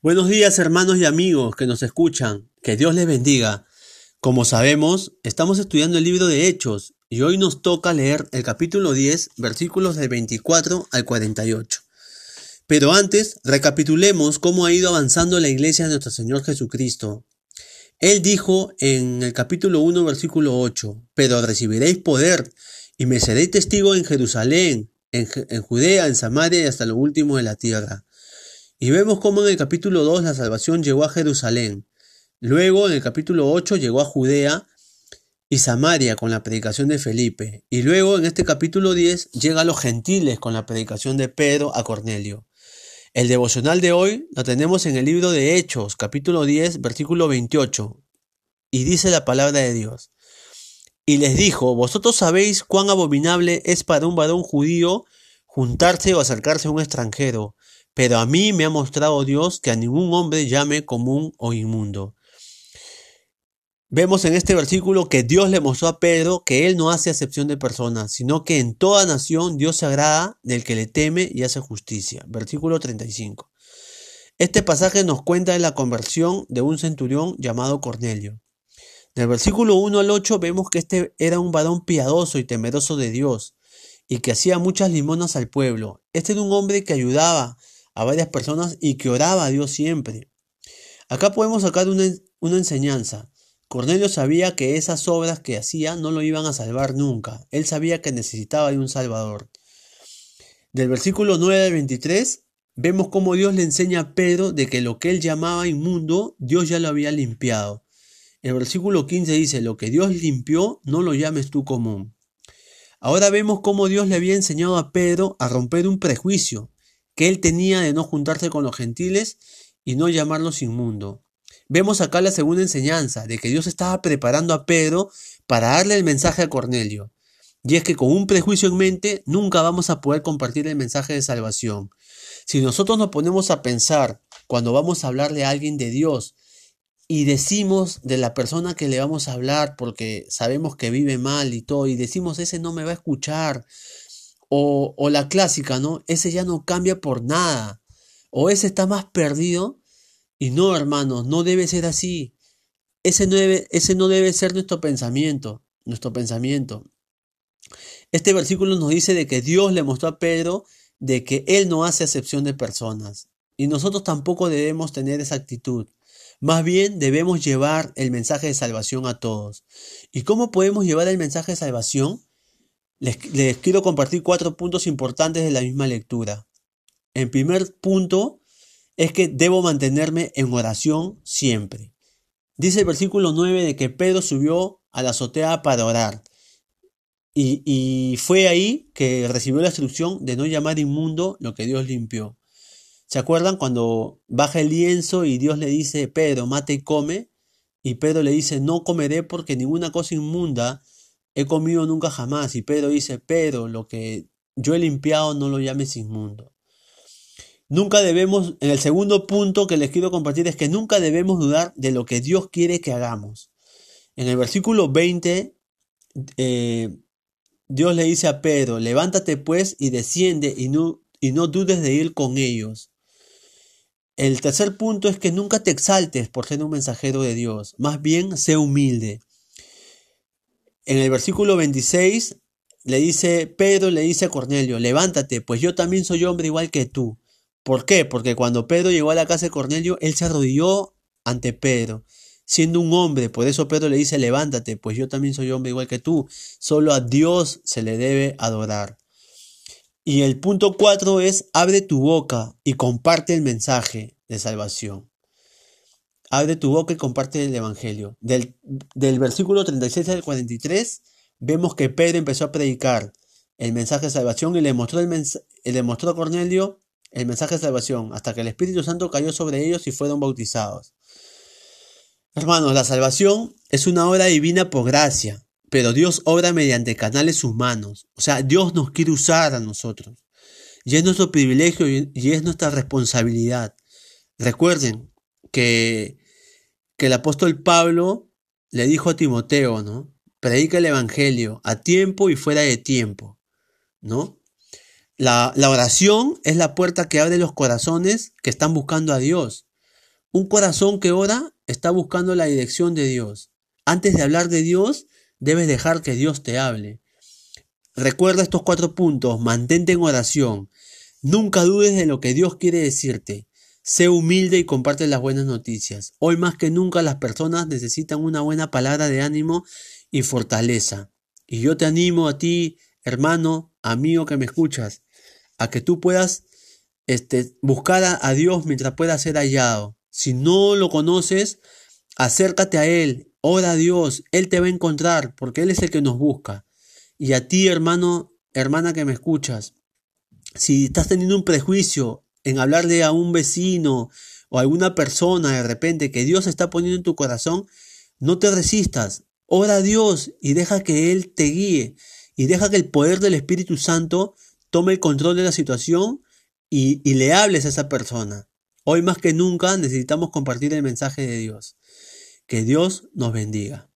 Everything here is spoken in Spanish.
Buenos días hermanos y amigos que nos escuchan, que Dios les bendiga. Como sabemos, estamos estudiando el libro de Hechos y hoy nos toca leer el capítulo 10, versículos del 24 al 48. Pero antes, recapitulemos cómo ha ido avanzando la iglesia de nuestro Señor Jesucristo. Él dijo en el capítulo 1, versículo 8, pero recibiréis poder y me seréis testigo en Jerusalén, en, en Judea, en Samaria y hasta lo último de la tierra. Y vemos cómo en el capítulo 2 la salvación llegó a Jerusalén. Luego en el capítulo 8 llegó a Judea y Samaria con la predicación de Felipe. Y luego en este capítulo 10 llega a los gentiles con la predicación de Pedro a Cornelio. El devocional de hoy lo tenemos en el libro de Hechos, capítulo 10, versículo 28. Y dice la palabra de Dios. Y les dijo, vosotros sabéis cuán abominable es para un varón judío juntarse o acercarse a un extranjero pero a mí me ha mostrado Dios que a ningún hombre llame común o inmundo. Vemos en este versículo que Dios le mostró a Pedro que él no hace acepción de personas, sino que en toda nación Dios se agrada del que le teme y hace justicia. Versículo 35. Este pasaje nos cuenta de la conversión de un centurión llamado Cornelio. Del versículo 1 al 8 vemos que este era un varón piadoso y temeroso de Dios y que hacía muchas limonas al pueblo. Este era un hombre que ayudaba a varias personas y que oraba a Dios siempre. Acá podemos sacar una, una enseñanza. Cornelio sabía que esas obras que hacía no lo iban a salvar nunca. Él sabía que necesitaba de un Salvador. Del versículo 9 al 23 vemos cómo Dios le enseña a Pedro de que lo que él llamaba inmundo, Dios ya lo había limpiado. El versículo 15 dice, lo que Dios limpió, no lo llames tú común. Ahora vemos cómo Dios le había enseñado a Pedro a romper un prejuicio que él tenía de no juntarse con los gentiles y no llamarlos inmundo. Vemos acá la segunda enseñanza, de que Dios estaba preparando a Pedro para darle el mensaje a Cornelio. Y es que con un prejuicio en mente nunca vamos a poder compartir el mensaje de salvación. Si nosotros nos ponemos a pensar cuando vamos a hablarle a alguien de Dios y decimos de la persona que le vamos a hablar porque sabemos que vive mal y todo, y decimos ese no me va a escuchar, o, la clásica, ¿no? Ese ya no cambia por nada. O ese está más perdido. Y no, hermanos, no debe ser así. Ese no debe, ese no debe ser nuestro pensamiento. Nuestro pensamiento. Este versículo nos dice de que Dios le mostró a Pedro de que Él no hace acepción de personas. Y nosotros tampoco debemos tener esa actitud. Más bien debemos llevar el mensaje de salvación a todos. ¿Y cómo podemos llevar el mensaje de salvación? Les, quiero compartir cuatro puntos importantes de la misma lectura. El primer punto es que debo mantenerme en oración siempre. Dice el versículo 9 de que Pedro subió a la azotea para orar. Y, y, fue ahí que recibió la instrucción de no llamar inmundo lo que Dios limpió. ¿Se acuerdan cuando baja el lienzo y Dios le dice, Pedro, mate y come? Y Pedro le dice, no comeré porque ninguna cosa inmunda he comido nunca jamás. Y Pedro dice, pero lo que yo he limpiado no lo llames inmundo. Nunca debemos, en el segundo punto que les quiero compartir es que nunca debemos dudar de lo que Dios quiere que hagamos. En el versículo 20, eh, Dios le dice a Pedro, levántate pues y desciende y no, y no dudes de ir con ellos. El tercer punto es que nunca te exaltes por ser un mensajero de Dios, más bien sé humilde. En el versículo 26 le dice, Pedro le dice a Cornelio, levántate, pues yo también soy hombre igual que tú. ¿Por qué? Porque cuando Pedro llegó a la casa de Cornelio, él se arrodilló ante Pedro, siendo un hombre. Por eso Pedro le dice, levántate, pues yo también soy hombre igual que tú. Solo a Dios se le debe adorar. Y el punto 4 es, abre tu boca y comparte el mensaje de salvación. Abre tu boca y comparte el Evangelio. Del, versículo 36 al 43 vemos que Pedro empezó a predicar el mensaje de salvación y le mostró, el le mostró a Cornelio el mensaje de salvación hasta que el Espíritu Santo cayó sobre ellos y fueron bautizados. Hermanos, la salvación es una obra divina por gracia, pero Dios obra mediante canales humanos. O sea, Dios nos quiere usar a nosotros. Y es nuestro privilegio y es nuestra responsabilidad. Recuerden que que el apóstol Pablo le dijo a Timoteo, ¿no? Predica el Evangelio a tiempo y fuera de tiempo, ¿no? La, la oración es la puerta que abre los corazones que están buscando a Dios. Un corazón que ora está buscando la dirección de Dios. Antes de hablar de Dios, debes dejar que Dios te hable. Recuerda estos cuatro puntos, mantente en oración. Nunca dudes de lo que Dios quiere decirte. Sé humilde y comparte las buenas noticias. Hoy más que nunca las personas necesitan una buena palabra de ánimo y fortaleza. Y yo te animo a ti, hermano, amigo que me escuchas, a que tú puedas este, buscar a, a Dios mientras pueda ser hallado. Si no lo conoces, acércate a Él, ora a Dios, Él te va a encontrar, porque Él es el que nos busca. Y a ti, hermano, hermana que me escuchas, si estás teniendo un prejuicio en hablarle a un vecino o a alguna persona de repente que Dios está poniendo en tu corazón, no te resistas, ora a Dios y deja que Él te guíe y deja que el poder del Espíritu Santo tome el control de la situación y, y le hables a esa persona. Hoy más que nunca necesitamos compartir el mensaje de Dios. Que Dios nos bendiga.